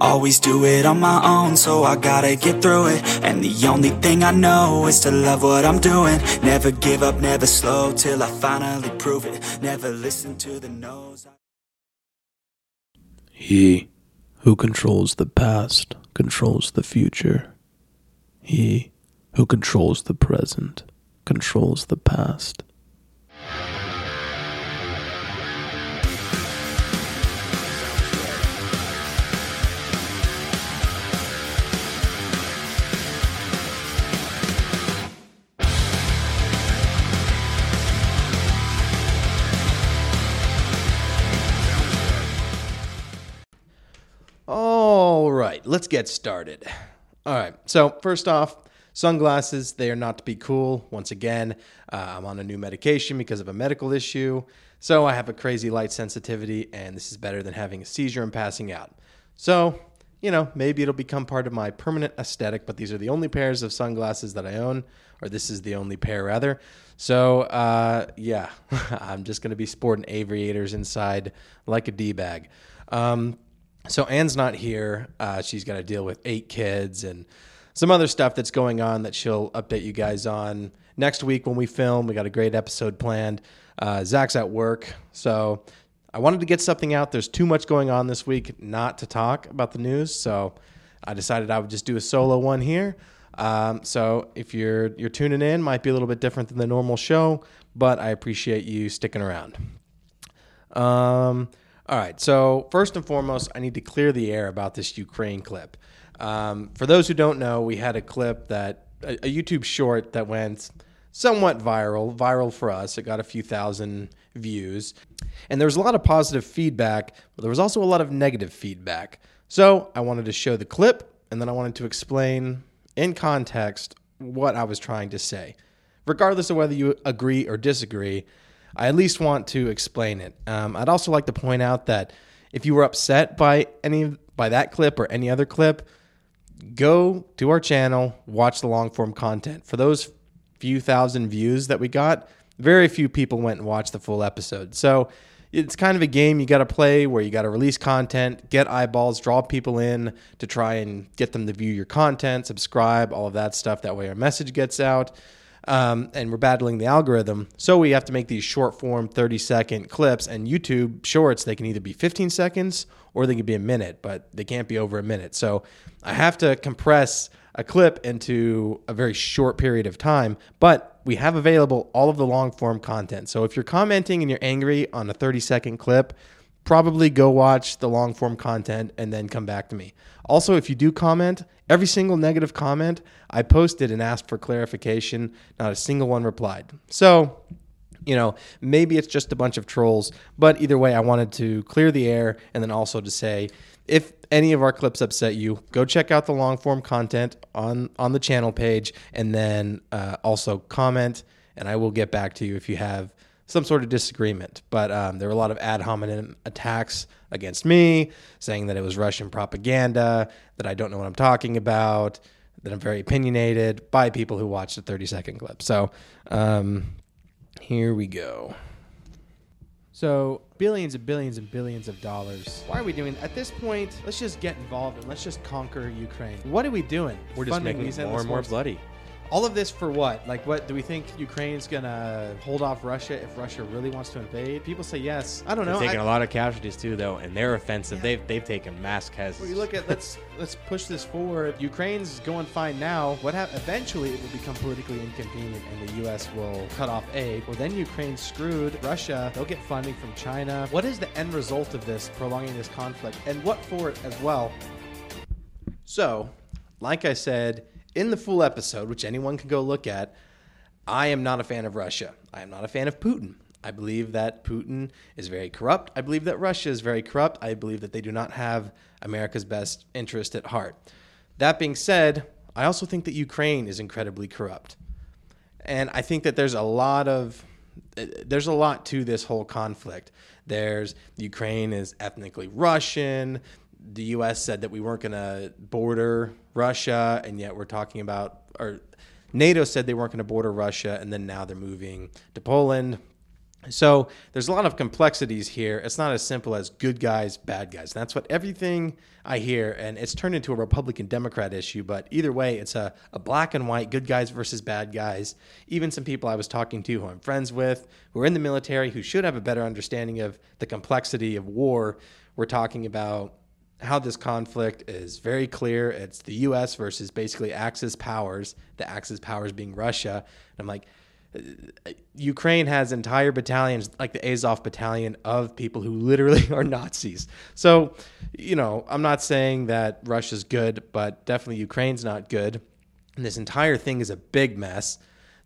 Always do it on my own, so I gotta get through it. And the only thing I know is to love what I'm doing. Never give up, never slow till I finally prove it. Never listen to the no's. He who controls the past controls the future. He who controls the present controls the past. Let's get started. All right, so first off, sunglasses, they are not to be cool. Once again, uh, I'm on a new medication because of a medical issue. So I have a crazy light sensitivity, and this is better than having a seizure and passing out. So, you know, maybe it'll become part of my permanent aesthetic, but these are the only pairs of sunglasses that I own, or this is the only pair, rather. So, uh, yeah, I'm just going to be sporting aviators inside like a D bag. Um, so Anne's not here. Uh, she's got to deal with eight kids and some other stuff that's going on that she'll update you guys on next week when we film. We got a great episode planned. Uh, Zach's at work, so I wanted to get something out. There's too much going on this week not to talk about the news, so I decided I would just do a solo one here. Um, so if you're you're tuning in, might be a little bit different than the normal show, but I appreciate you sticking around. Um, all right. So first and foremost, I need to clear the air about this Ukraine clip. Um, for those who don't know, we had a clip that a, a YouTube short that went somewhat viral, viral for us. It got a few thousand views, and there was a lot of positive feedback, but there was also a lot of negative feedback. So I wanted to show the clip, and then I wanted to explain in context what I was trying to say, regardless of whether you agree or disagree. I at least want to explain it. Um, I'd also like to point out that if you were upset by any by that clip or any other clip, go to our channel, watch the long form content. For those few thousand views that we got, very few people went and watched the full episode. So it's kind of a game you got to play where you got to release content, get eyeballs, draw people in to try and get them to view your content, subscribe, all of that stuff. That way our message gets out. Um, and we're battling the algorithm. So we have to make these short form 30 second clips. And YouTube shorts, they can either be 15 seconds or they can be a minute, but they can't be over a minute. So I have to compress a clip into a very short period of time. But we have available all of the long form content. So if you're commenting and you're angry on a 30 second clip, probably go watch the long form content and then come back to me. Also, if you do comment, every single negative comment I posted and asked for clarification, not a single one replied. So, you know, maybe it's just a bunch of trolls, but either way, I wanted to clear the air and then also to say if any of our clips upset you, go check out the long form content on on the channel page and then uh, also comment and I will get back to you if you have some sort of disagreement. But um, there were a lot of ad hominem attacks against me, saying that it was Russian propaganda, that I don't know what I'm talking about, that I'm very opinionated by people who watched a 30 second clip. So um, here we go. So billions and billions and billions of dollars. Why are we doing? At this point, let's just get involved and let's just conquer Ukraine. What are we doing? We're just Funding making these it more and more wars? bloody. All of this for what? Like, what do we think Ukraine's gonna hold off Russia if Russia really wants to invade? People say yes. I don't know. They're know. taking I- a lot of casualties too, though, and they're offensive. They've they've taken mass casualties. Well, you look at let's let's push this forward. Ukraine's going fine now. What hap- eventually it will become politically inconvenient, and the U.S. will cut off aid. Well, then Ukraine's screwed. Russia they'll get funding from China. What is the end result of this prolonging this conflict, and what for it as well? So, like I said in the full episode, which anyone can go look at, I am not a fan of Russia. I am not a fan of Putin. I believe that Putin is very corrupt. I believe that Russia is very corrupt. I believe that they do not have America's best interest at heart. That being said, I also think that Ukraine is incredibly corrupt. And I think that there's a lot of eh, there's a lot to this whole conflict. There's Ukraine is ethnically Russian. The US said that we weren't going to border Russia and yet we're talking about or NATO said they weren't going to border Russia and then now they're moving to Poland. So there's a lot of complexities here. It's not as simple as good guys, bad guys. That's what everything I hear, and it's turned into a Republican Democrat issue. But either way, it's a, a black and white, good guys versus bad guys. Even some people I was talking to who I'm friends with, who are in the military, who should have a better understanding of the complexity of war, were talking about how this conflict is very clear. It's the U.S. versus basically Axis powers, the Axis powers being Russia. And I'm like, uh, Ukraine has entire battalions, like the Azov battalion, of people who literally are Nazis. So, you know, I'm not saying that Russia's good, but definitely Ukraine's not good. And this entire thing is a big mess.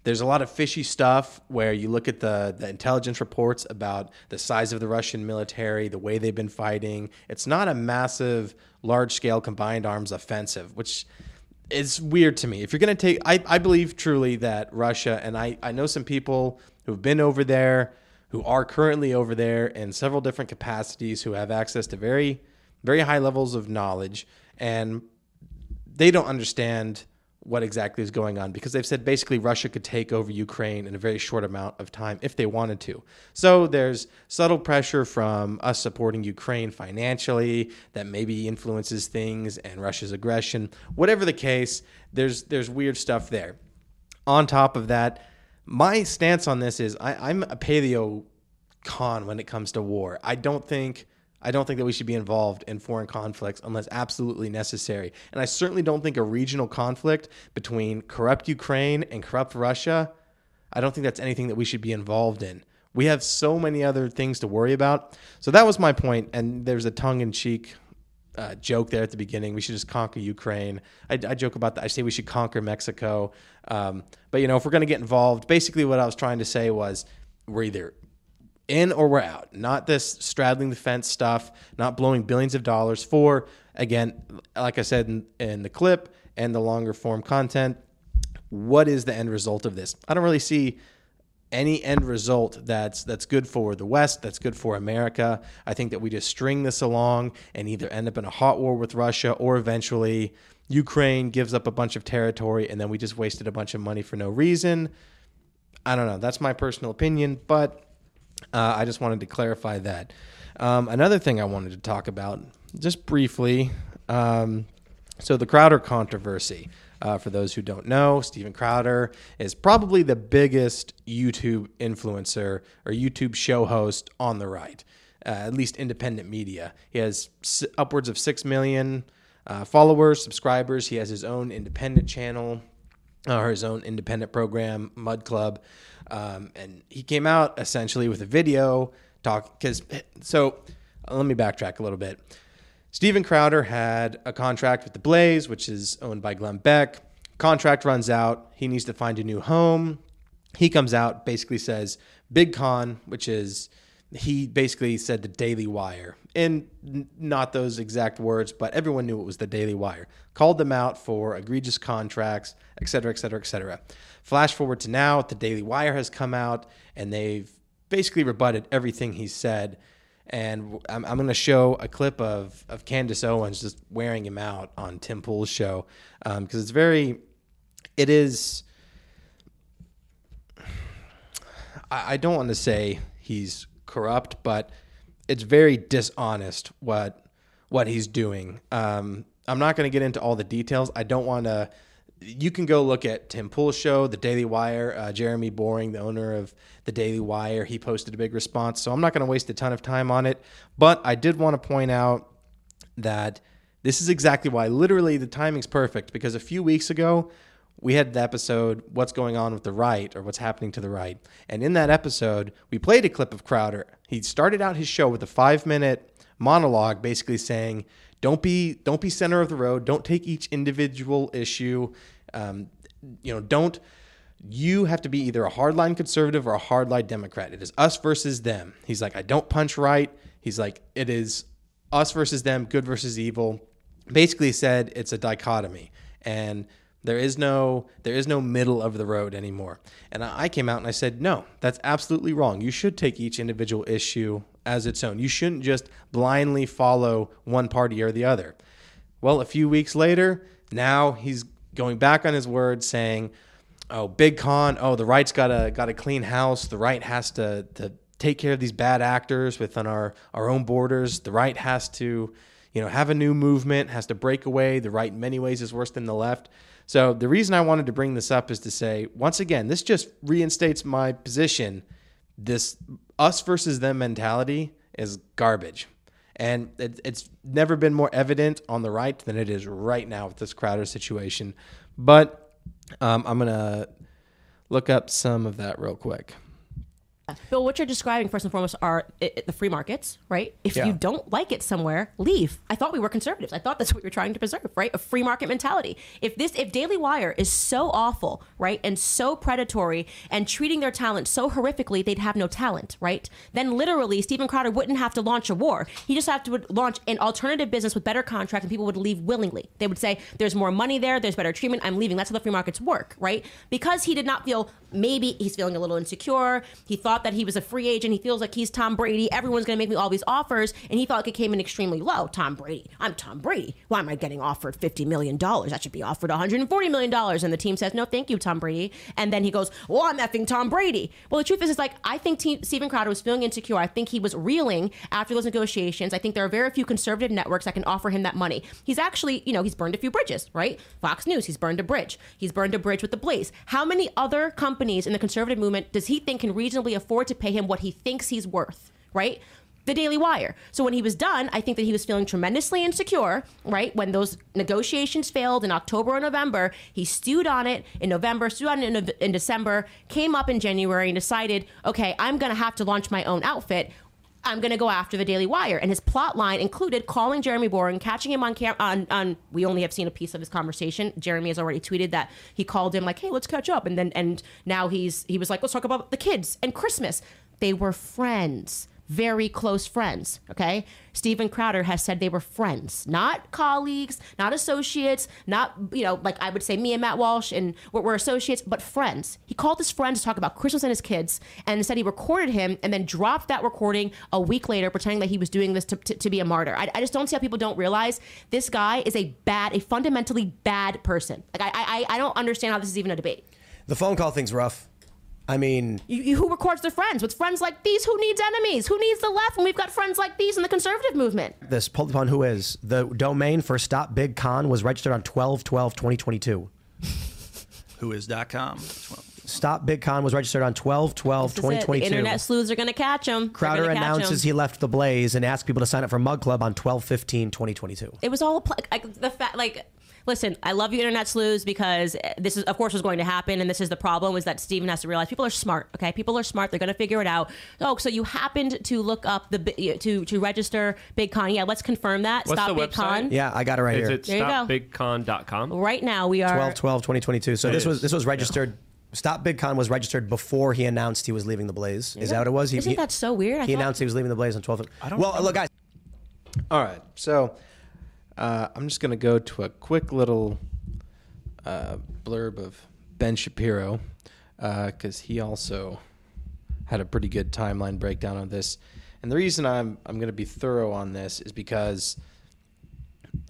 There's a lot of fishy stuff where you look at the, the intelligence reports about the size of the Russian military, the way they've been fighting. It's not a massive, large scale combined arms offensive, which is weird to me. If you're going to take, I, I believe truly that Russia, and I, I know some people who've been over there, who are currently over there in several different capacities, who have access to very, very high levels of knowledge, and they don't understand what exactly is going on because they've said basically Russia could take over Ukraine in a very short amount of time if they wanted to. So there's subtle pressure from us supporting Ukraine financially that maybe influences things and Russia's aggression. Whatever the case, there's there's weird stuff there. On top of that, my stance on this is I, I'm a paleo con when it comes to war. I don't think I don't think that we should be involved in foreign conflicts unless absolutely necessary. And I certainly don't think a regional conflict between corrupt Ukraine and corrupt Russia, I don't think that's anything that we should be involved in. We have so many other things to worry about. So that was my point, and there's a tongue in cheek uh, joke there at the beginning. We should just conquer Ukraine. I, I joke about that. I say we should conquer Mexico. Um, but you know, if we're going to get involved, basically what I was trying to say was we're either in or we're out. Not this straddling the fence stuff, not blowing billions of dollars for, again, like I said in, in the clip and the longer form content, what is the end result of this? I don't really see any end result that's that's good for the West, that's good for America. I think that we just string this along and either end up in a hot war with Russia or eventually Ukraine gives up a bunch of territory and then we just wasted a bunch of money for no reason. I don't know. That's my personal opinion, but uh, I just wanted to clarify that. Um, another thing I wanted to talk about, just briefly, um, so the Crowder controversy. Uh, for those who don't know, Steven Crowder is probably the biggest YouTube influencer or YouTube show host on the right, uh, at least independent media. He has s- upwards of 6 million uh, followers, subscribers. He has his own independent channel uh, or his own independent program, Mug Club. Um, and he came out essentially with a video talk because so uh, let me backtrack a little bit. Steven Crowder had a contract with the Blaze, which is owned by Glenn Beck. Contract runs out. He needs to find a new home. He comes out, basically says Big Con, which is he basically said the Daily Wire, and not those exact words, but everyone knew it was the Daily Wire. Called them out for egregious contracts, et cetera, et cetera, et cetera. Flash forward to now, the Daily Wire has come out, and they've basically rebutted everything he said. And I'm, I'm going to show a clip of, of Candace Owens just wearing him out on Tim Pool's show because um, it's very, it is. I, I don't want to say he's corrupt, but it's very dishonest what what he's doing. Um, I'm not going to get into all the details. I don't want to. You can go look at Tim Pool's show, The Daily Wire. Uh, Jeremy Boring, the owner of The Daily Wire, he posted a big response. So I'm not going to waste a ton of time on it. But I did want to point out that this is exactly why. Literally, the timing's perfect because a few weeks ago, we had the episode what's going on with the right or what's happening to the right. And in that episode we played a clip of crowder. He started out his show with a five minute monologue basically saying don't be don't be center of the road. Don't take each individual issue um, you know don't you have to be either a hardline conservative or a hardline democrat. It is us versus them. He's like i don't punch right. He's like it is us versus them good versus evil. Basically said it's a dichotomy. And there is no there is no middle of the road anymore. And I came out and I said, "No, that's absolutely wrong. You should take each individual issue as its own. You shouldn't just blindly follow one party or the other." Well, a few weeks later, now he's going back on his word saying, "Oh, big con, oh, the right's got a got a clean house. The right has to to take care of these bad actors within our our own borders. The right has to, you know, have a new movement, has to break away. The right in many ways is worse than the left. So the reason I wanted to bring this up is to say once again, this just reinstates my position. This us versus them mentality is garbage. And it, it's never been more evident on the right than it is right now with this Crowder situation. But um, I'm going to look up some of that real quick. Bill, what you're describing first and foremost are i i- the free markets, right? If Yeah. you don't like it somewhere, leave. I thought we were conservatives. I thought that's what you're trying to preserve, right? A free market mentality. If this, if Daily Wire is so awful, right, and so predatory and treating their talent so horrifically, they'd have no talent, right? Then literally, Steven Crowder wouldn't have to launch a war. He just have to launch an alternative business with better contracts, and people would leave willingly. They would say, "There's more money there. There's better treatment. I'm leaving." That's how the free markets work, right? Because he did not feel maybe he's feeling a little insecure. He thought that he was a free agent. He feels like he's Tom Brady. Everyone's going to make me all these offers. And he felt like it came in extremely low. Tom Brady. I'm Tom Brady. Why am I getting offered $50 million? I should be offered $140 million. And the team says, no, thank you, Tom Brady. And then he goes, well, I'm effing Tom Brady. Well, the truth is, is like, I think team, Steven Crowder was feeling insecure. I think he was reeling after those negotiations. I think there are very few conservative networks that can offer him that money. He's actually, you know, he's burned a few bridges, right? Fox News, he's burned a bridge. He's burned a bridge with the Blaze. How many other companies in the conservative movement does he think can reasonably afford to pay him what he thinks he's worth, right? The Daily Wire. So when he was done, I think that he was feeling tremendously insecure, right? When those negotiations failed in October or November, he stewed on it in November, stewed on it in, in December, came up in January and decided, okay, I'm going to have to launch my own outfit. I'm going to go after the Daily Wire. And his plot line included calling Jeremy Boring, catching him on camera. On, on, we only have seen a piece of his conversation. Jeremy has already tweeted that he called him like, "Hey, let's catch up." And then, and now he's he was like, "Let's talk about the kids and Christmas." They were friends, very close friends. Okay, Steven Crowder has said they were friends, not colleagues, not associates, not you know, like I would say me and Matt Walsh and we're, we're associates, but friends. He called his friends to talk about Christmas and his kids, and said he recorded him and then dropped that recording a week later, pretending that he was doing this to, to, to be a martyr. I, I just don't see how people don't realize this guy is a bad, a fundamentally bad person. Like I, I, I don't understand how this is even a debate. The phone call thing's rough. I mean, You, you, who records their friends? With friends like these, who needs enemies? Who needs the left when we've got friends like these in the conservative movement? this pulled upon who is the domain for Stop Big Con was registered on 12 12 2022. Whois.com. Stop Big Con was registered on 12 12 This is it. The 2022. internet sleuths are going to catch him. Crowder announces he left the Blaze and asked people to sign up for Mug Club on 12 15 2022. it was all pl- like the fact like listen i love you internet sleuths because eh, this is of course was going to happen and this is the problem is that steven has to realize people are smart okay people are smart they're going to figure it out oh so you happened to look up the to to register bigcon yeah let's confirm that What's stop the bigcon website? Yeah, I got it right Is here. it There you go. stopbigcon.com? right now we are 12 12 2022. So It this was this was registered. Stop Big Con was registered before he announced he was leaving the Blaze. Is that what it was? He, isn't that so weird I He thought- announced he was leaving the Blaze on 12. I don't well, look, guys. All right. So uh, I'm just going to go to a quick little uh, blurb of Ben Shapiro because he also had a pretty good timeline breakdown on this. And the reason I'm I'm going to be thorough on this is because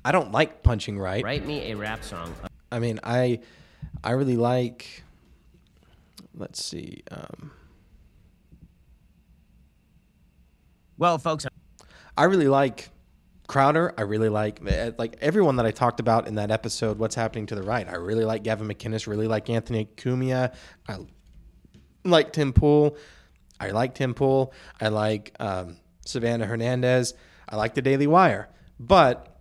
I don't like punching right. Write me a rap song. I mean, I I really like. Let's see. Um, Well, folks, I really like Crowder. I really like eh, like everyone that I talked about in that episode. What's happening to the right? I really like Gavin McInnes. Really like Anthony Cumia. I like Tim Pool. I like Tim Pool. I like um, Savannah Hernandez. I like the Daily Wire. But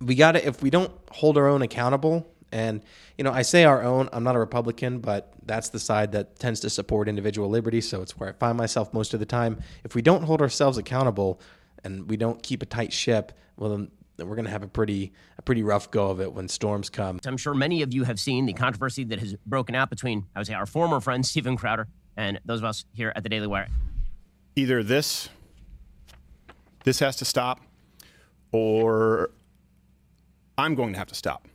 we got to if we don't hold our own accountable and you know i say our own i'm not a republican but that's the side that tends to support individual liberty so it's where i find myself most of the time if we don't hold ourselves accountable and we don't keep a tight ship well then, then we're going to have a pretty a pretty rough go of it when storms come I'm sure many of you have seen the controversy that has broken out between, I would say, our former friend Steven Crowder and those of us here at the Daily Wire. Either this, this has to stop, or I'm going to have to stop.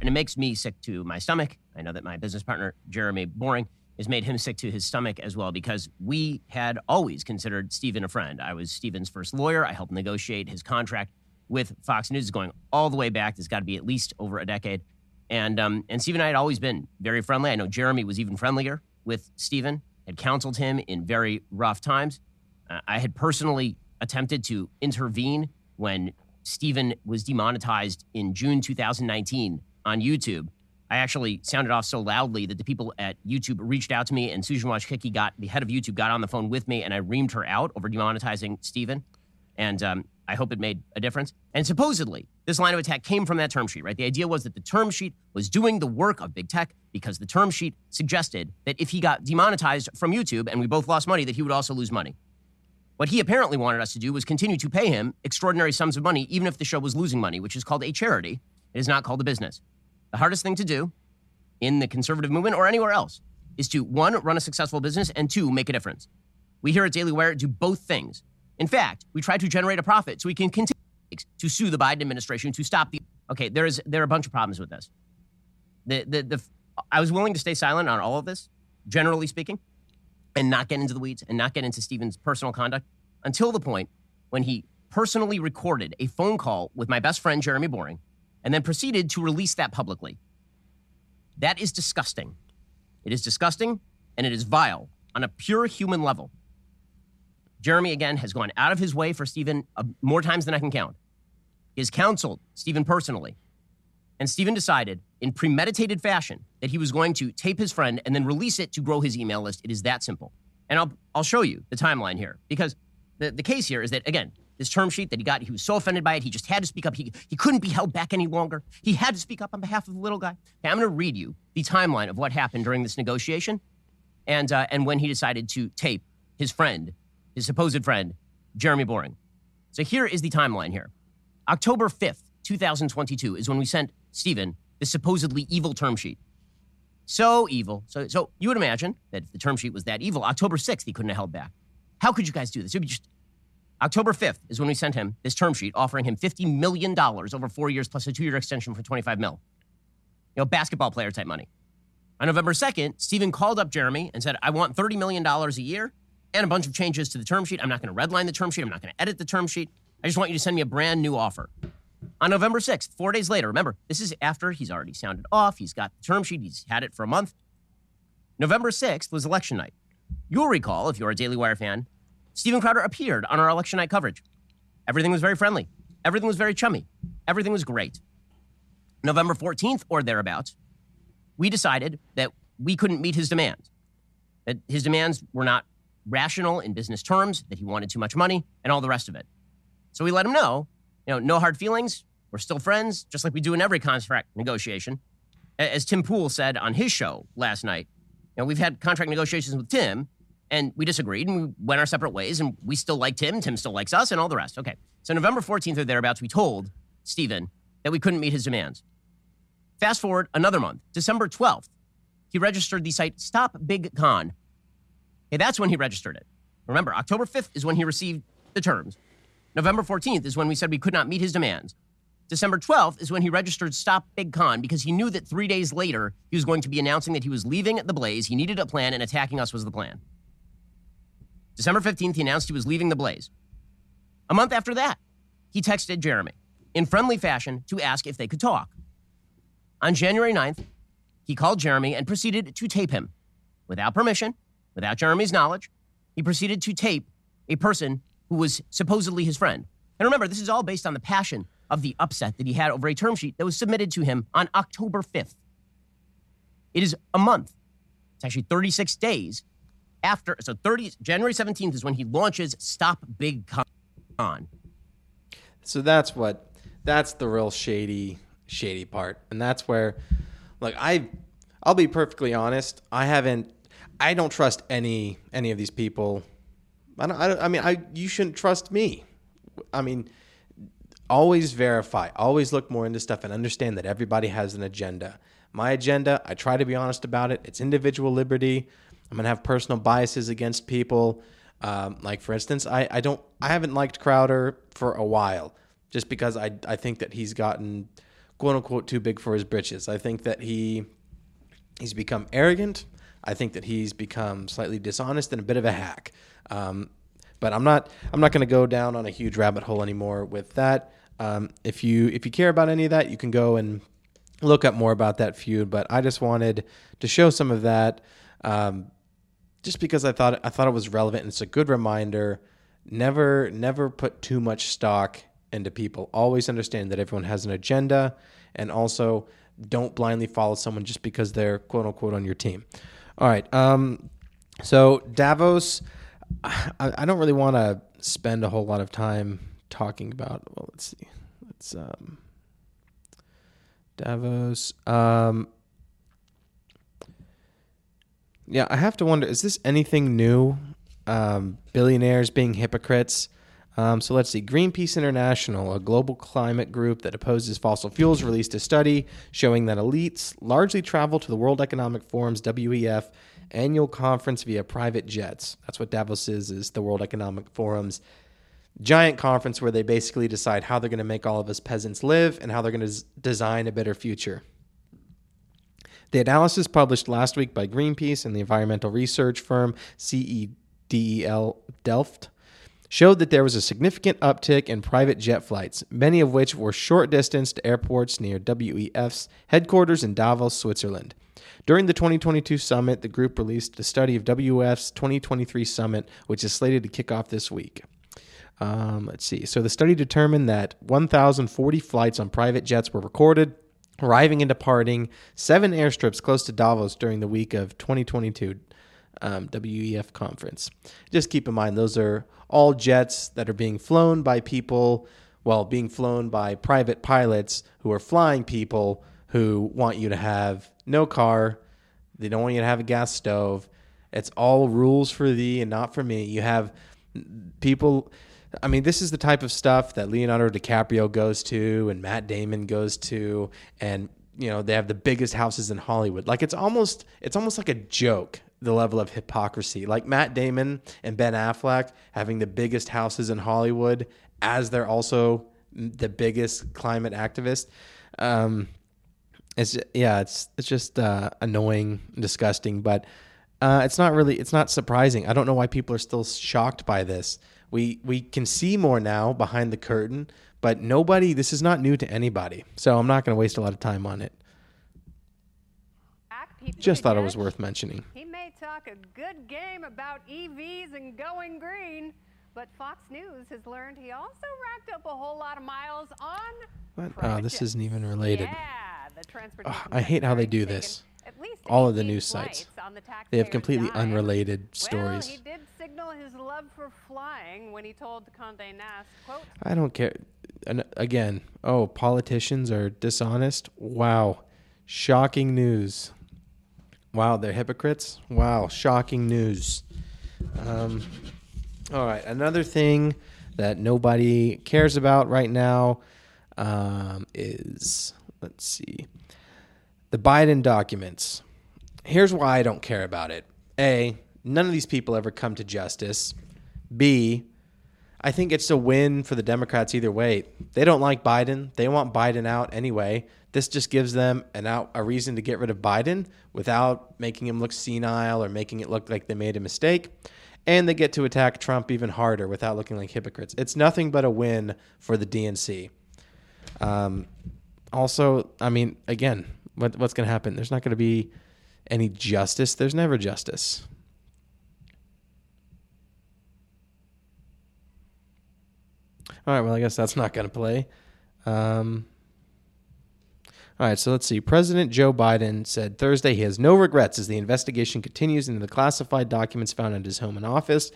And it makes me sick to my stomach. I know that my business partner, Jeremy Boring, has made him sick to his stomach as well because we had always considered Steven a friend. I was Steven's first lawyer. I helped negotiate his contract with Fox News going all the way back. It's got to be at least over a decade. And um, and Steven and I had always been very friendly. I know Jeremy was even friendlier with Steven had counseled him in very rough times. Uh, I had personally attempted to intervene when Steven was demonetized in June 2019 on YouTube. I actually sounded off so loudly that the people at YouTube reached out to me, and Susan Wojcicki got the head of YouTube got on the phone with me, and I reamed her out over demonetizing Steven. And um, I hope it made a difference. And supposedly, this line of attack came from that term sheet, right? The idea was that the term sheet was doing the work of big tech because the term sheet suggested that if he got demonetized from YouTube and we both lost money, that he would also lose money. What he apparently wanted us to do was continue to pay him extraordinary sums of money, even if the show was losing money, which is called a charity. It is not called a business. The hardest thing to do in the conservative movement or anywhere else is to one, run a successful business, and two, make a difference. We here at Daily Wire do both things. In fact, we try to generate a profit so we can continue to sue the Biden administration to stop the. Okay, there is there are a bunch of problems with this. The the the I was willing to stay silent on all of this, generally speaking, and not get into the weeds and not get into Steven's personal conduct until the point when he personally recorded a phone call with my best friend Jeremy Boring, and then proceeded to release that publicly. That is disgusting. It is disgusting and it is vile on a pure human level. Jeremy, again, has gone out of his way for Steven uh, more times than I can count. He has counseled Steven personally. And Steven decided in premeditated fashion that he was going to tape his friend and then release it to grow his email list. It is that simple. And I'll, I'll show you the timeline here because the, the case here is that, again, this term sheet that he got, he was so offended by it, he just had to speak up. He, he couldn't be held back any longer. He had to speak up on behalf of the little guy. Okay, I'm going to read you the timeline of what happened during this negotiation and, uh, and when he decided to tape his friend his supposed friend, Jeremy Boring. So here is the timeline here. October 5th, 2022 is when we sent Steven the supposedly evil term sheet. So evil. So, so you would imagine that if the term sheet was that evil, October 6th, he couldn't have held back. How could you guys do this? It would be just October 5th is when we sent him this term sheet offering him $50 million over four years plus a two year extension for 25 mil. You know, basketball player type money. On November 2nd, Steven called up Jeremy and said, I want $30 million a year and a bunch of changes to the term sheet. I'm not going to redline the term sheet. I'm not going to edit the term sheet. I just want you to send me a brand new offer. On November 6th, four days later, remember, this is after he's already sounded off. He's got the term sheet, he's had it for a month. November 6th was election night. You'll recall, if you're a Daily Wire fan, Steven Crowder appeared on our election night coverage. Everything was very friendly, everything was very chummy, everything was great. November 14th or thereabouts, we decided that we couldn't meet his demands, that his demands were not rational in business terms, that he wanted too much money, and all the rest of it. So we let him know, you know, no hard feelings. We're still friends, just like we do in every contract negotiation. As Tim Pool said on his show last night, you know, we've had contract negotiations with Tim, and we disagreed, and we went our separate ways, and we still like Tim. Tim still likes us, and all the rest. Okay. So November 14th or thereabouts, we told Steven that we couldn't meet his demands. Fast forward another month, December 12th, he registered the site Stop Big Con Okay, that's when he registered it. Remember, October 5th is when he received the terms. November 14th is when we said we could not meet his demands. December 12th is when he registered Stop Big Con because he knew that three days later he was going to be announcing that he was leaving the Blaze. He needed a plan, and attacking us was the plan. December 15th, he announced he was leaving the Blaze. A month after that, he texted Jeremy in friendly fashion to ask if they could talk. On January 9th, he called Jeremy and proceeded to tape him without permission Without Jeremy's knowledge, he proceeded to tape a person who was supposedly his friend. And remember, this is all based on the passion of the upset that he had over a term sheet that was submitted to him on October 5th. It is a month. It's actually 36 days after. So 30 January 17th is when he launches Stop Big Con. So that's what that's the real shady shady part. And that's where like I I'll be perfectly honest, I haven't I don't trust any any of these people. I don't, I, don't, I mean, I you shouldn't trust me. I mean, always verify. Always look more into stuff and understand that everybody has an agenda. My agenda, I try to be honest about it. It's individual liberty. I'm gonna have personal biases against people. Um, like for instance, I, I don't I haven't liked Crowder for a while, just because I I think that he's gotten quote unquote too big for his britches. I think that he he's become arrogant. I think that he's become slightly dishonest and a bit of a hack. Um, but I'm not I'm not going to go down on a huge rabbit hole anymore with that. Um, if you if you care about any of that, you can go and look up more about that feud. But I just wanted to show some of that. Um, just because I thought I thought it was relevant and it's a good reminder. Never never put too much stock into people. Always understand that everyone has an agenda, and also don't blindly follow someone just because they're quote unquote on your team. All right. Um, so Davos, I, I don't really want to spend a whole lot of time talking about. Well, let's see. Let's um, Davos. Um, yeah, I have to wonder: is this anything new? Um, billionaires being hypocrites. Um, so let's see. Greenpeace International, a global climate group that opposes fossil fuels, released a study showing that elites largely travel to the World Economic Forum's WEF annual conference via private jets. That's what Davos is, is the World Economic Forum's giant conference where they basically decide how they're going to make all of us peasants live and how they're going to design a better future. The analysis published last week by Greenpeace and the environmental research firm CEDEL Delft showed that there was a significant uptick in private jet flights, many of which were short distance to airports near WEF's headquarters in Davos, Switzerland. During the 2022 summit, the group released a study of WEF's 2023 summit, which is slated to kick off this week. Um, let's see. So the study determined that 1,040 flights on private jets were recorded, arriving and departing seven airstrips close to Davos during the week of 2022 um, WEF conference. Just keep in mind, those are all jets that are being flown by people, well, being flown by private pilots who are flying people who want you to have no car. They don't want you to have a gas stove. It's all rules for thee and not for me. You have people. I mean, this is the type of stuff that Leonardo DiCaprio goes to and Matt Damon goes to, and you know they have the biggest houses in Hollywood. Like it's almost it's almost like a joke the level of hypocrisy. Like Matt Damon and Ben Affleck having the biggest houses in Hollywood as they're also the biggest climate activist. Um, it's yeah, it's it's just uh, annoying, disgusting, but uh, it's not really it's not surprising. I don't know why people are still shocked by this. We we can see more now behind the curtain, but nobody. This is not new to anybody, so I'm not going to waste a lot of time on it. Just thought it was worth mentioning. He may talk a good game about EVs and going green, but Fox News has learned he also racked up a whole lot of miles on. What? Oh, uh, this isn't even related. Yeah, the transportation Oh, I hate how they do this. at least All of the news sites. the They have completely dime. unrelated Well, stories. he his love for flying when he told Condé Nast, quote, I don't care. And again, oh, politicians are dishonest. Wow. Shocking news. Wow, they're hypocrites. Wow, shocking news. Um, all right, another thing that nobody cares about right now um, is let's see, the Biden documents. Here's why I don't care about it. A, none of these people ever come to justice. B, I think it's a win for the Democrats either way. They don't like Biden. They want Biden out anyway. This just gives them an out a reason to get rid of Biden without making him look senile or making it look like they made a mistake. And they get to attack Trump even harder without looking like hypocrites. It's nothing but a win for the DNC. Um, also, I mean, again, what, what's going to happen? There's not going to be any justice. There's never justice. All right, well, I guess that's not going to play. Um, all right, so let's see. President Joe Biden said Thursday he has no regrets as the investigation continues into the classified documents found at his home and office.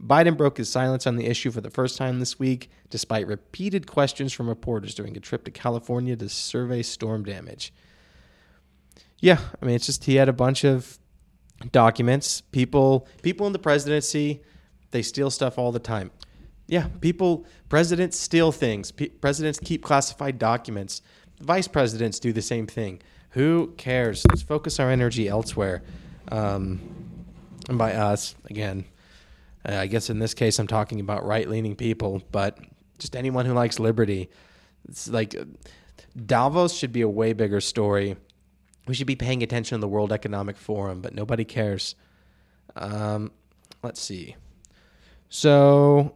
Biden broke his silence on the issue for the first time this week, despite repeated questions from reporters during a trip to California to survey storm damage. Yeah, I mean, it's just he had a bunch of documents. People, people in the presidency, they steal stuff all the time. Yeah, people, presidents steal things. P- presidents keep classified documents. Vice presidents do the same thing. Who cares? Let's focus our energy elsewhere. Um, and by us, again, uh, I guess in this case, I'm talking about right leaning people, but just anyone who likes liberty. It's like uh, Davos should be a way bigger story. We should be paying attention to the World Economic Forum, but nobody cares. Um, let's see. So,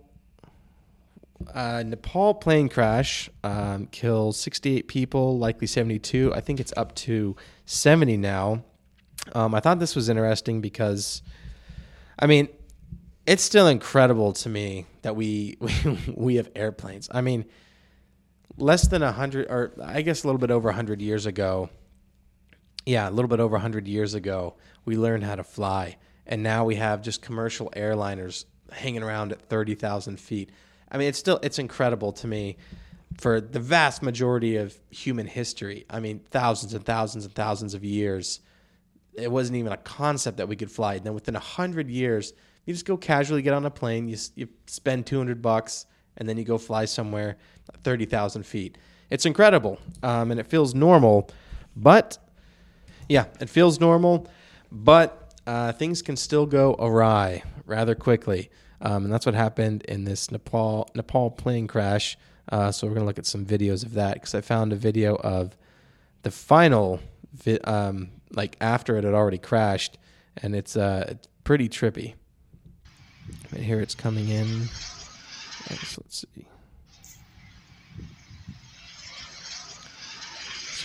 uh, Nepal plane crash um, kills 68 people, likely 72. I think it's up to 70 now. Um, I thought this was interesting because I mean, it's still incredible to me that we we, we have airplanes. I mean, less than a hundred, or I guess a little bit over a hundred years ago. Yeah, a little bit over a hundred years ago, we learned how to fly, and now we have just commercial airliners hanging around at thirty thousand feet. I mean, it's still it's incredible to me for the vast majority of human history. I mean, thousands and thousands and thousands of years. It wasn't even a concept that we could fly. And then within a hundred years, you just go casually get on a plane. You you spend two hundred bucks, and then you go fly somewhere thirty thousand feet. It's incredible, um, and it feels normal. But yeah, it feels normal, but uh, things can still go awry rather quickly, um, and that's what happened in this Nepal Nepal plane crash. Uh, so we're gonna look at some videos of that because I found a video of the final, vi- um, like after it had already crashed, and it's uh, pretty trippy. Right here it's coming in. Guess let's see.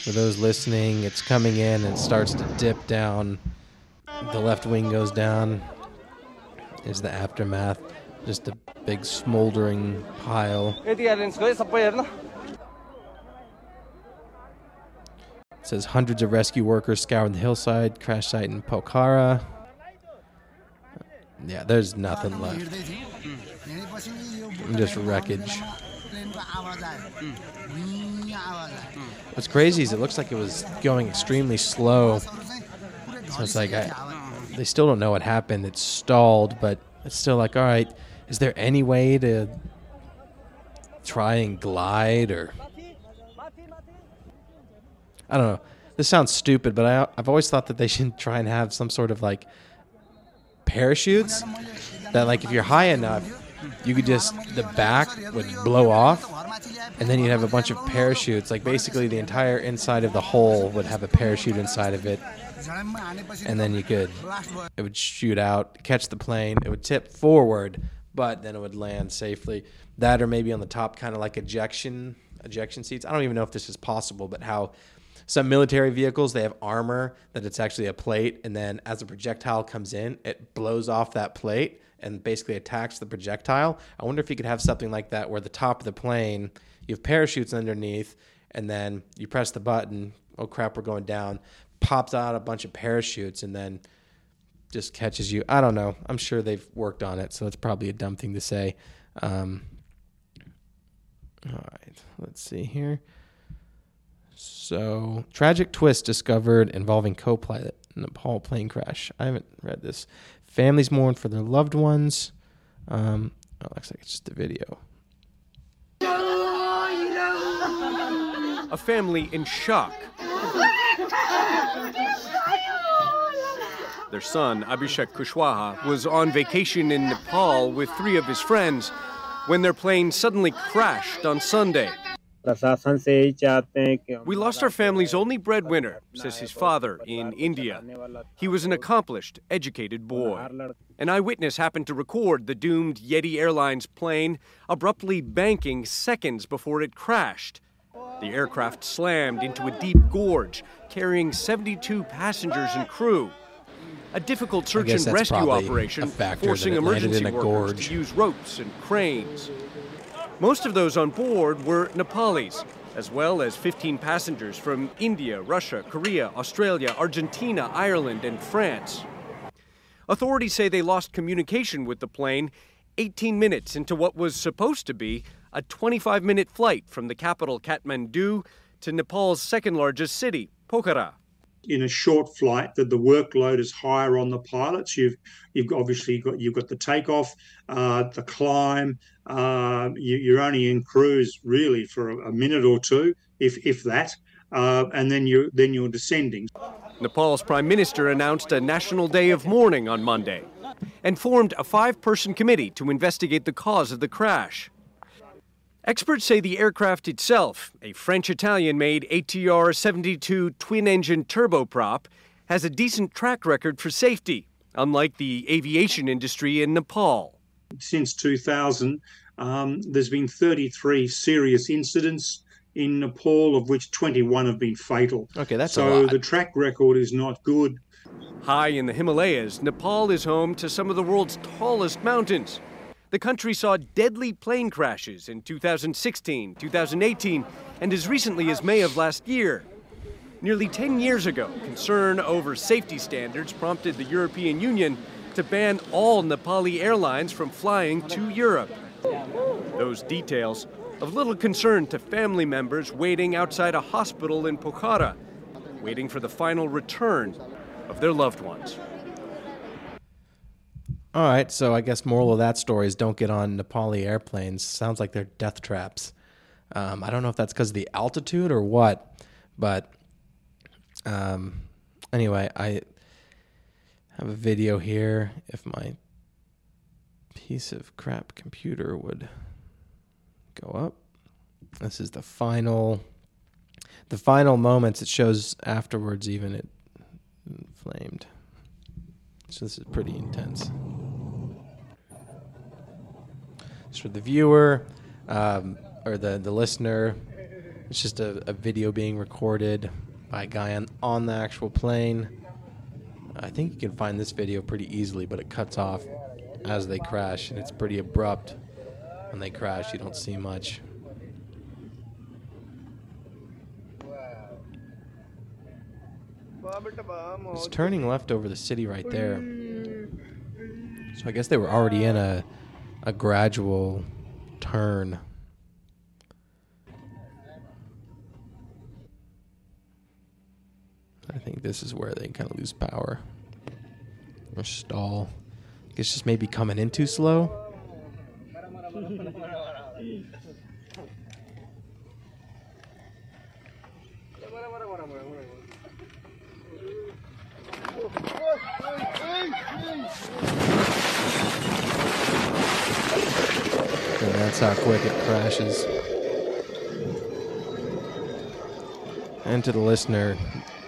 For those listening, it's coming in and starts to dip down. The left wing goes down. Is the aftermath. Just a big smoldering pile. It says hundreds of rescue workers scouring the hillside. Crash site in Pokhara. Yeah, there's nothing left. Just wreckage. What's crazy is it looks like it was going extremely slow. So it's like I, they still don't know what happened. It's stalled, but it's still like, all right, is there any way to try and glide or I don't know. This sounds stupid, but I, I've always thought that they should try and have some sort of like parachutes that, like, if you're high enough, you could just the back would blow off, and then you'd have a bunch of parachutes. Like basically, the entire inside of the hole would have a parachute inside of it, and then you could it would shoot out, catch the plane. It would tip forward, but then it would land safely. That or maybe on the top, kind of like ejection ejection seats. I don't even know if this is possible, but how some military vehicles they have armor that it's actually a plate, and then as a projectile comes in, it blows off that plate and basically attacks the projectile. I wonder if you could have something like that where the top of the plane you have parachutes underneath, and then you press the button. Oh crap, we're going down. Pops out a bunch of parachutes, and then just catches you. I don't know. I'm sure they've worked on it, so it's probably a dumb thing to say. Um, all right, let's see here. So, tragic twist discovered involving co-pilot Nepal plane crash. I haven't read this. Families mourn for their loved ones. Um, oh, looks like it's just a video. A family in shock. Their son, Abhishek Kushwaha, was on vacation in Nepal with three of his friends when their plane suddenly crashed on Sunday. We lost our family's only breadwinner, says his father in India. He was an accomplished, educated boy. An eyewitness happened to record the doomed Yeti Airlines plane abruptly banking seconds before it crashed. The aircraft slammed into a deep gorge, carrying 72 passengers and crew. A difficult search and rescue operation, forcing emergency workers gorge. to use ropes and cranes. Most of those on board were Nepalis, as well as 15 passengers from India, Russia, Korea, Australia, Argentina, Ireland, and France. Authorities say they lost communication with the plane 18 minutes into what was supposed to be a 25 minute flight from the capital Kathmandu to Nepal's second largest city, Pokhara in a short flight that the workload is higher on the pilots. You've you've obviously got you've got the takeoff, uh, the climb. Uh, you, are only in cruise really for a, a, minute or two, if if that, uh, and then you then you're descending. Nepal's prime minister announced a national day of mourning on Monday, and formed a five-person committee to investigate the cause of the crash. Experts say the aircraft itself, a French Italian made ATR 72 twin engine turboprop, has a decent track record for safety, unlike the aviation industry in Nepal. Since 2000, um, there's been 33 serious incidents in Nepal, of which 21 have been fatal. Okay, that's so the track record is not good. High in the Himalayas, Nepal is home to some of the world's tallest mountains. The country saw deadly plane crashes in 2016, 2018, and as recently as May of last year. Nearly 10 years ago, concern over safety standards prompted the European Union to ban all Nepali airlines from flying to Europe. Those details of little concern to family members waiting outside a hospital in Pokhara, waiting for the final return of their loved ones. All right, so I guess moral of that story is don't get on Nepali airplanes. Sounds like they're death traps. Um, I don't know if that's because of the altitude or what, but um, anyway, I have a video here. If my piece of crap computer would go up, this is the final, the final moments. It shows afterwards, even it flamed. So this is pretty intense. It's for the viewer um, or the, the listener. It's just a, a video being recorded by a guy on, on the actual plane. I think you can find this video pretty easily, but it cuts off as they crash, and it's pretty abrupt. When they crash, you don't see much. It's turning left over the city right there. So I guess they were already in a a gradual turn. I think this is where they kind of lose power or stall. I guess just maybe coming in too slow. And that's how quick it crashes. And to the listener,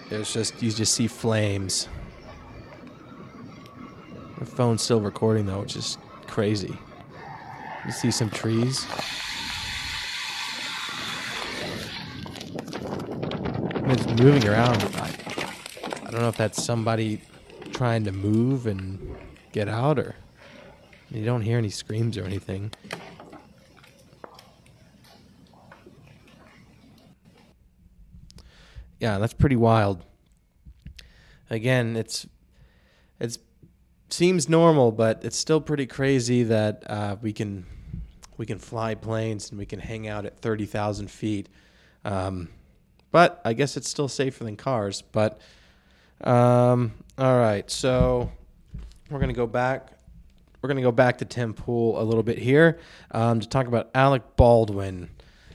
there's just you just see flames. The phone's still recording though, which is crazy. You see some trees. And it's moving around. I, I don't know if that's somebody trying to move and get out or you don't hear any screams or anything. Yeah, that's pretty wild. Again, it's it's seems normal, but it's still pretty crazy that uh, we can we can fly planes and we can hang out at thirty thousand feet. Um, but I guess it's still safer than cars. But um, all right, so we're gonna go back. We're gonna go back to Tim Pool a little bit here um, to talk about Alec Baldwin,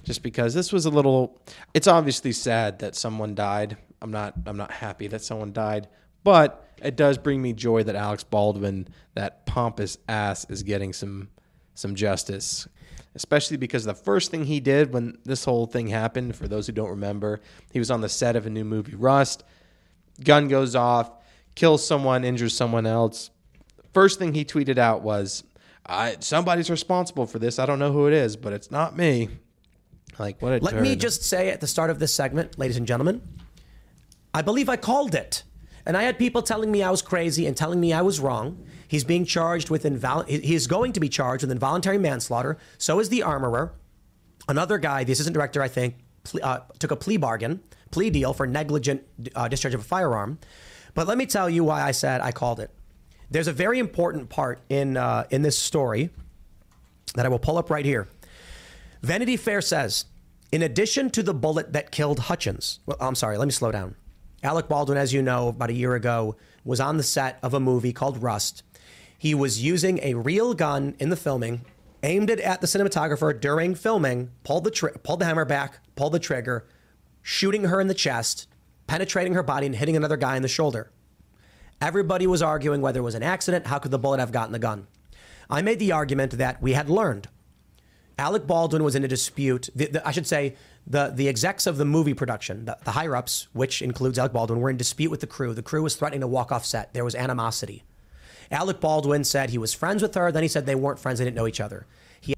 just because this was a little. It's obviously sad that someone died. I'm not. I'm not happy that someone died, but it does bring me joy that Alex Baldwin, that pompous ass, is getting some some justice. Especially because the first thing he did when this whole thing happened, for those who don't remember, he was on the set of a new movie, Rust. Gun goes off, kills someone, injures someone else. First thing he tweeted out was, I, "Somebody's responsible for this. I don't know who it is, but it's not me." Like what Let turd. me just say at the start of this segment, ladies and gentlemen, I believe I called it. And I had people telling me I was crazy and telling me I was wrong. He's being charged with invol- he- he is going to be charged with involuntary manslaughter. So is the armorer. Another guy, the assistant director, I think, ple- uh, took a plea bargain, plea deal for negligent uh, discharge of a firearm. But let me tell you why I said I called it. There's a very important part in uh, in this story that I will pull up right here. Vanity Fair says, in addition to the bullet that killed Hutchins, well, I'm sorry, let me slow down. Alec Baldwin, as you know, about a year ago, was on the set of a movie called Rust. He was using a real gun in the filming, aimed it at the cinematographer during filming, pulled the pulled the hammer back, pulled the trigger, shooting her in the chest, penetrating her body, and hitting another guy in the shoulder. Everybody was arguing whether it was an accident. How could the bullet have gotten the gun? I made the argument that we had learned. Alec Baldwin was in a dispute. The, the, I should say the the execs of the movie production, the, the higher ups, which includes Alec Baldwin, were in dispute with the crew. The crew was threatening to walk off set. There was animosity. Alec Baldwin said he was friends with her. Then he said they weren't friends. They didn't know each other. He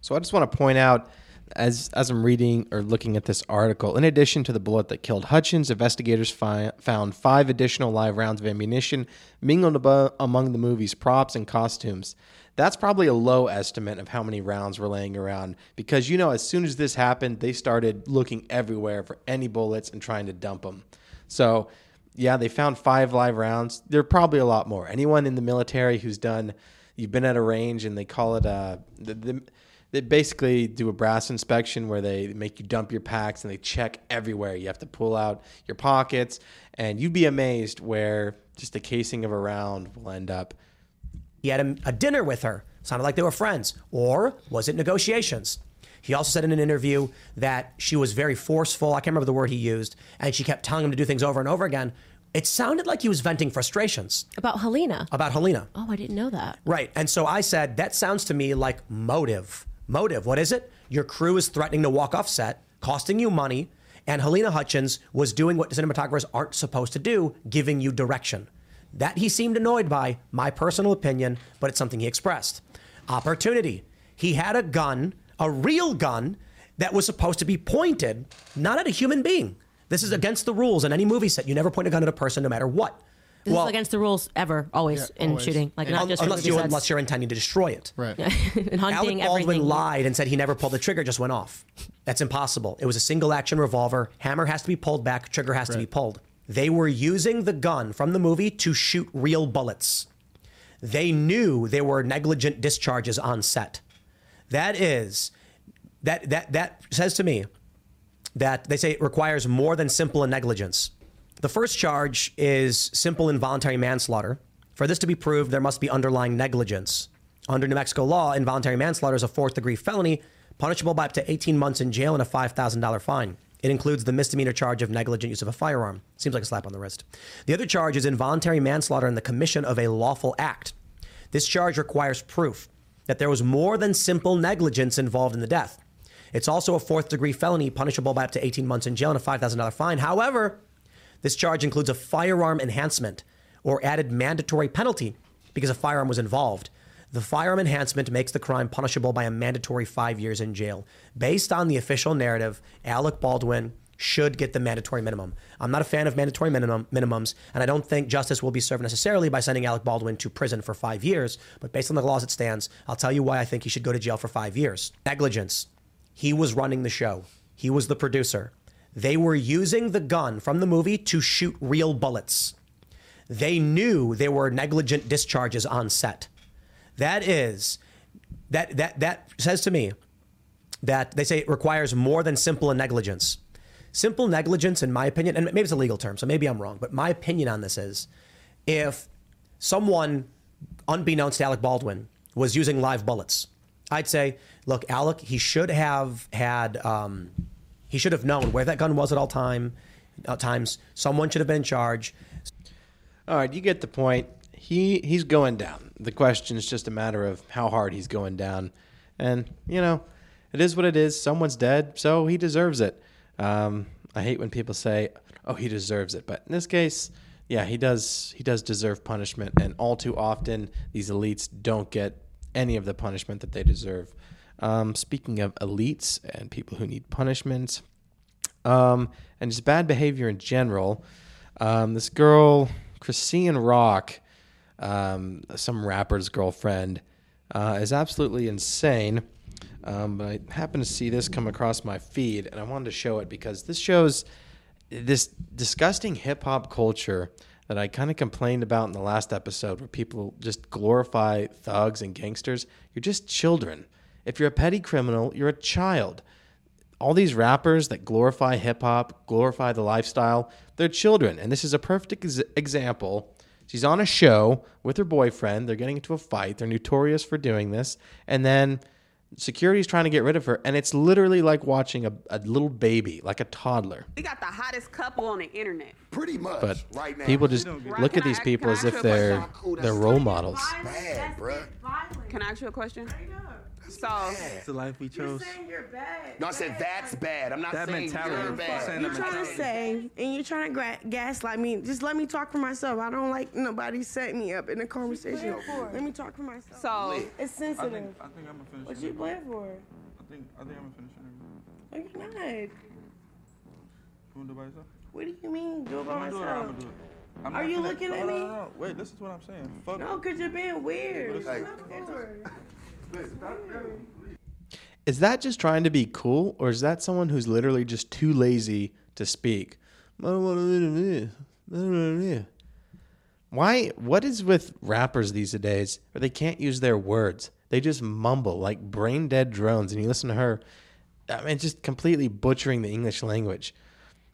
So I just want to point out as as I'm reading or looking at this article, in addition to the bullet that killed Hutchins, investigators fi- found five additional live rounds of ammunition mingled among the movie's props and costumes. That's probably a low estimate of how many rounds were laying around because you know as soon as this happened, they started looking everywhere for any bullets and trying to dump them. So, yeah, they found five live rounds. There are probably a lot more. Anyone in the military who's done, you've been at a range and they call it a, the, the, they basically do a brass inspection where they make you dump your packs and they check everywhere. You have to pull out your pockets, and you'd be amazed where just the casing of a round will end up. He had a, a dinner with her. Sounded like they were friends. Or was it negotiations? He also said in an interview that she was very forceful. I can't remember the word he used. And she kept telling him to do things over and over again. It sounded like he was venting frustrations About Halyna. about Halyna. Oh, I didn't know that. Right. And so I said, that sounds to me like motive. Motive. What is it? Your crew is threatening to walk off set, costing you money, and Halyna Hutchins was doing what cinematographers aren't supposed to do, giving you direction. That he seemed annoyed by, my personal opinion, but it's something he expressed. Opportunity. He had a gun, a real gun, that was supposed to be pointed not at a human being. This is against the rules in any movie set. You never point a gun at a person, no matter what. This is against the rules ever, always in always. shooting. Like not just unless you sets. unless you're intending to destroy it. Right. in hunting, Alec Baldwin everything. lied and said he never pulled the trigger, just went off. That's impossible. It was a single action revolver. Hammer has to be pulled back, trigger has to be pulled. They were using the gun from the movie to shoot real bullets. They knew there were negligent discharges on set. That is that that that says to me that they say it requires more than simple negligence. The first charge is simple involuntary manslaughter. For this to be proved, there must be underlying negligence. Under New Mexico law, involuntary manslaughter is a fourth degree felony, punishable by up to 18 months in jail and a $5,000 fine. It includes the misdemeanor charge of negligent use of a firearm. Seems like a slap on the wrist. The other charge is involuntary manslaughter in the commission of a lawful act. This charge requires proof that there was more than simple negligence involved in the death. It's also a fourth degree felony, punishable by up to 18 months in jail and a $5,000 fine. However, this charge includes a firearm enhancement or added mandatory penalty because a firearm was involved. The firearm enhancement makes the crime punishable by a mandatory five years in jail. Based on the official narrative, Alec Baldwin should get the mandatory minimum. I'm not a fan of mandatory minimum minimums, and I don't think justice will be served necessarily by sending Alec Baldwin to prison for five years. But based on the law as it stands, I'll tell you why I think he should go to jail for five years. Negligence. He was running the show. He was the producer. They were using the gun from the movie to shoot real bullets. They knew there were negligent discharges on set. That is, that that that says to me that they say it requires more than simple negligence. Simple negligence, in my opinion, and maybe it's a legal term, so maybe I'm wrong, but my opinion on this is if someone, unbeknownst to Alec Baldwin, was using live bullets, I'd say, look, Alec, he should have had, um, he should have known where that gun was at all time, uh, times. Someone should have been in charge. All right, you get the point. He he's going down. The question is just a matter of how hard he's going down, and you know, it is what it is. Someone's dead, so he deserves it. Um, I hate when people say, "Oh, he deserves it," but in this case, yeah, he does. He does deserve punishment, and all too often, these elites don't get any of the punishment that they deserve. Um, speaking of elites and people who need punishment, um, and just bad behavior in general. Um, this girl, Chrisean Rock, um, some rapper's girlfriend, uh, is absolutely insane. Um, but I happened to see this come across my feed, and I wanted to show it because this shows this disgusting hip hop culture that I kind of complained about in the last episode, where people just glorify thugs and gangsters. You're just children. If you're a petty criminal, you're a child all these rappers that glorify hip hop, glorify the lifestyle, they're children. And this is a perfect ex- example. She's on a show with her boyfriend. They're getting into a fight. They're notorious for doing this. And then security's trying to get rid of her. And it's literally like watching a, a little baby, like a toddler. We got the hottest couple on the internet. Pretty much. But right now. people just look at these people as if they're they're role models. bad, bruh. Can I ask you a question? So, It's the life we chose. No, I said that's bad. I'm not That saying mentality. you're You're bad. saying You're that trying to say, and you're trying to gra- gaslight me. Just let me talk for myself. I don't like nobody setting me up in a conversation. Let me talk for myself. So- it's sensitive. I think, I think I'm gonna finish. What you playing for? I think I think I'm gonna finish. interview. No, you're not. You wanna do it by yourself? What do you mean? Do it by I'm gonna do it. I'm myself. gonna do it. I'm Are you gonna- looking no, at no, me? No, no, Wait, listen to what I'm saying. Fuck. No, because you're being weird. Hey. Is that just trying to be cool, or is that someone who's literally just too lazy to speak? Why? What is with rappers these days? Where they can't use their words? They just mumble like brain dead drones. And you listen to her, I mean, just completely butchering the English language.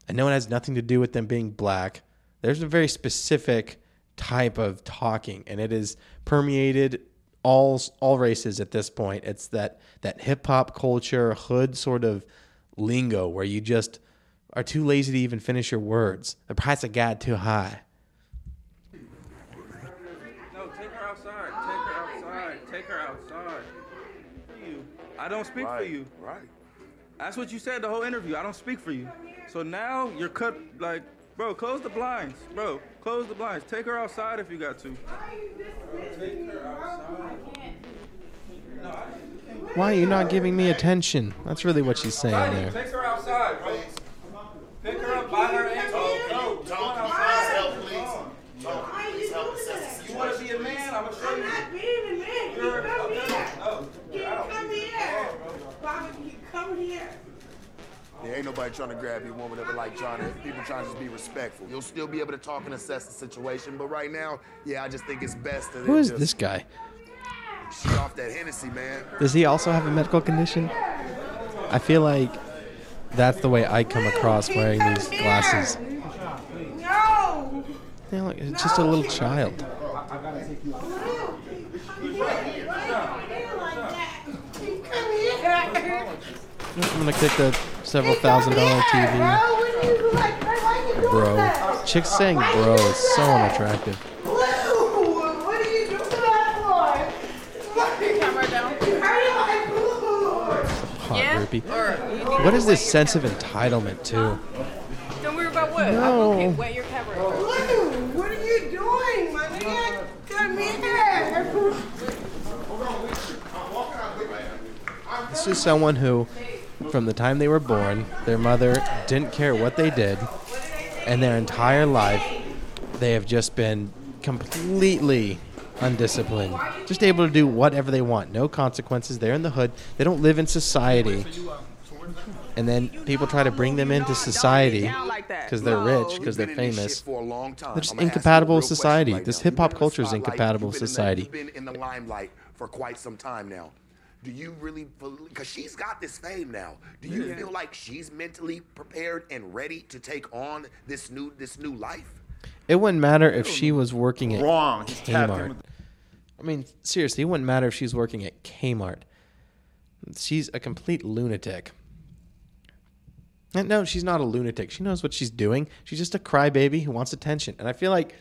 I know it has nothing to do with them being black. There's a very specific type of talking, and it is permeated all all races at this point. It's that that hip hop culture, hood sort of lingo where you just are too lazy to even finish your words. The price of God too high. No, take her outside. Take her outside. Take her outside. You. I don't speak for you. Right. That's what you said the whole interview. I don't speak for you. So now you're cut like, bro, close the blinds. Bro, close the blinds. Take her outside if you got to. Take her outside. Why are you not giving me attention? That's really what she's saying there. Take her outside, bro. Pick her up by her ankle. No, Tom, can you please help, please? Why are you please help doing us. You want to be a man? I'm gonna show I'm not being a man. You You're- come here. Oh, You come here. Bobby, you come here. There ain't nobody trying to grab your woman ever like trying to, people trying to just be respectful. You'll still be able to talk and assess the situation, but right now, yeah, I just think it's best to Who is just, this guy? She off that Hennessy, man. Does he also have a medical condition? I feel like that's the way I come across wearing these glasses. No. You know, like, it's just a little child. I'm gonna kick the several thousand dollar TV. Bro. Chick saying bro is so unattractive. What are you doing that for? Camera down. Hot Yeah? groupie. Or you What is this sense of entitlement too? Don't worry about what. No. Okay, wet your camera. What are you doing, my nigga? Come here. This is someone who, from the time they were born, their mother didn't care what they did, and their entire life, they have just been completely undisciplined, just able to do whatever they want, no consequences. They're in the hood. They don't live in society. And then people try to bring them into society because they're rich, because they're famous. For a long time. They're just I'ma ask you a incompatible with society. This hip hop You've been in the culture is incompatible with been in the- society. You've been in the limelight for quite some time now. Do you really, because she's got this fame now? Do you Yeah. feel like she's mentally prepared and ready to take on this new this new life? It wouldn't matter if she was working at Wrong. He's Kmart. I mean, seriously, it wouldn't matter if she's working at Kmart. She's a complete lunatic. And No, she's not a lunatic. She knows what she's doing. She's just a crybaby who wants attention. And I feel like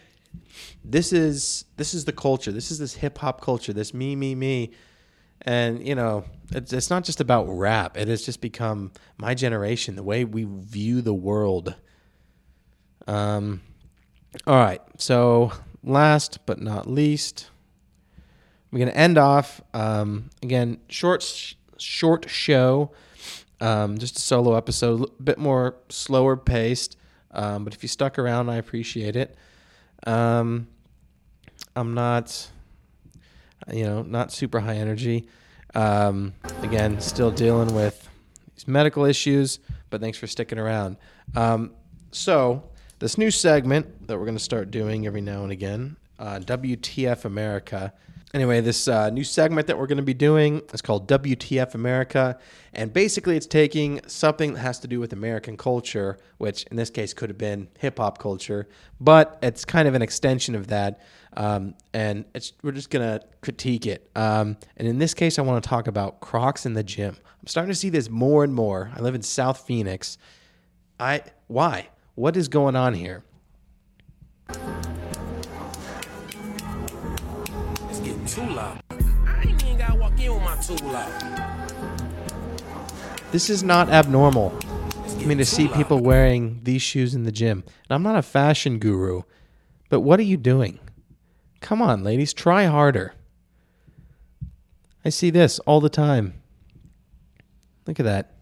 this is this is the culture. This is this hip hop culture. This me me me. And you know, it's, it's not just about rap. It has just become my generation, the way we view the world. Um, all right. So last but not least, we're gonna end off um, again short sh- short show, um, just a solo episode, a bit more slower paced. Um, but if you stuck around, I appreciate it. Um, I'm not, you know, not super high energy. Um, again, still dealing with these medical issues, but thanks for sticking around. Um, so, this new segment that we're going to start doing every now and again, uh, WTF America. Anyway, this uh, new segment that we're going to be doing is called WTF America. And basically, it's taking something that has to do with American culture, which in this case could have been hip hop culture, but it's kind of an extension of that. Um, and we're just going to critique it. Um, and in this case, I want to talk about Crocs in the gym. I'm starting to see this more and more. I live in South Phoenix. I why? What is going on here? Too loud. I ain't even gotta walk in with my tool out. This is not abnormal. I mean, to see people wearing these shoes in the gym. And I'm not a fashion guru, but what are you doing? Come on, ladies, try harder. I see this all the time. Look at that.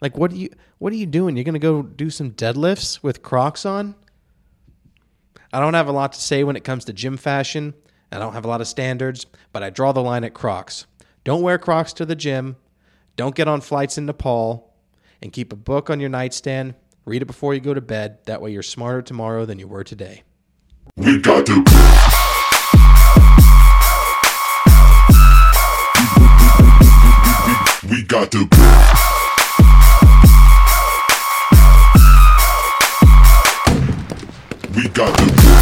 Like, what are you what are you doing? You're gonna go do some deadlifts with Crocs on? I don't have a lot to say when it comes to gym fashion. I don't have a lot of standards, but I draw the line at Crocs. Don't wear Crocs to the gym. Don't get on flights in Nepal. And keep a book on your nightstand. Read it before you go to bed. That way you're smarter tomorrow than you were today. We got to. We got to. We got to.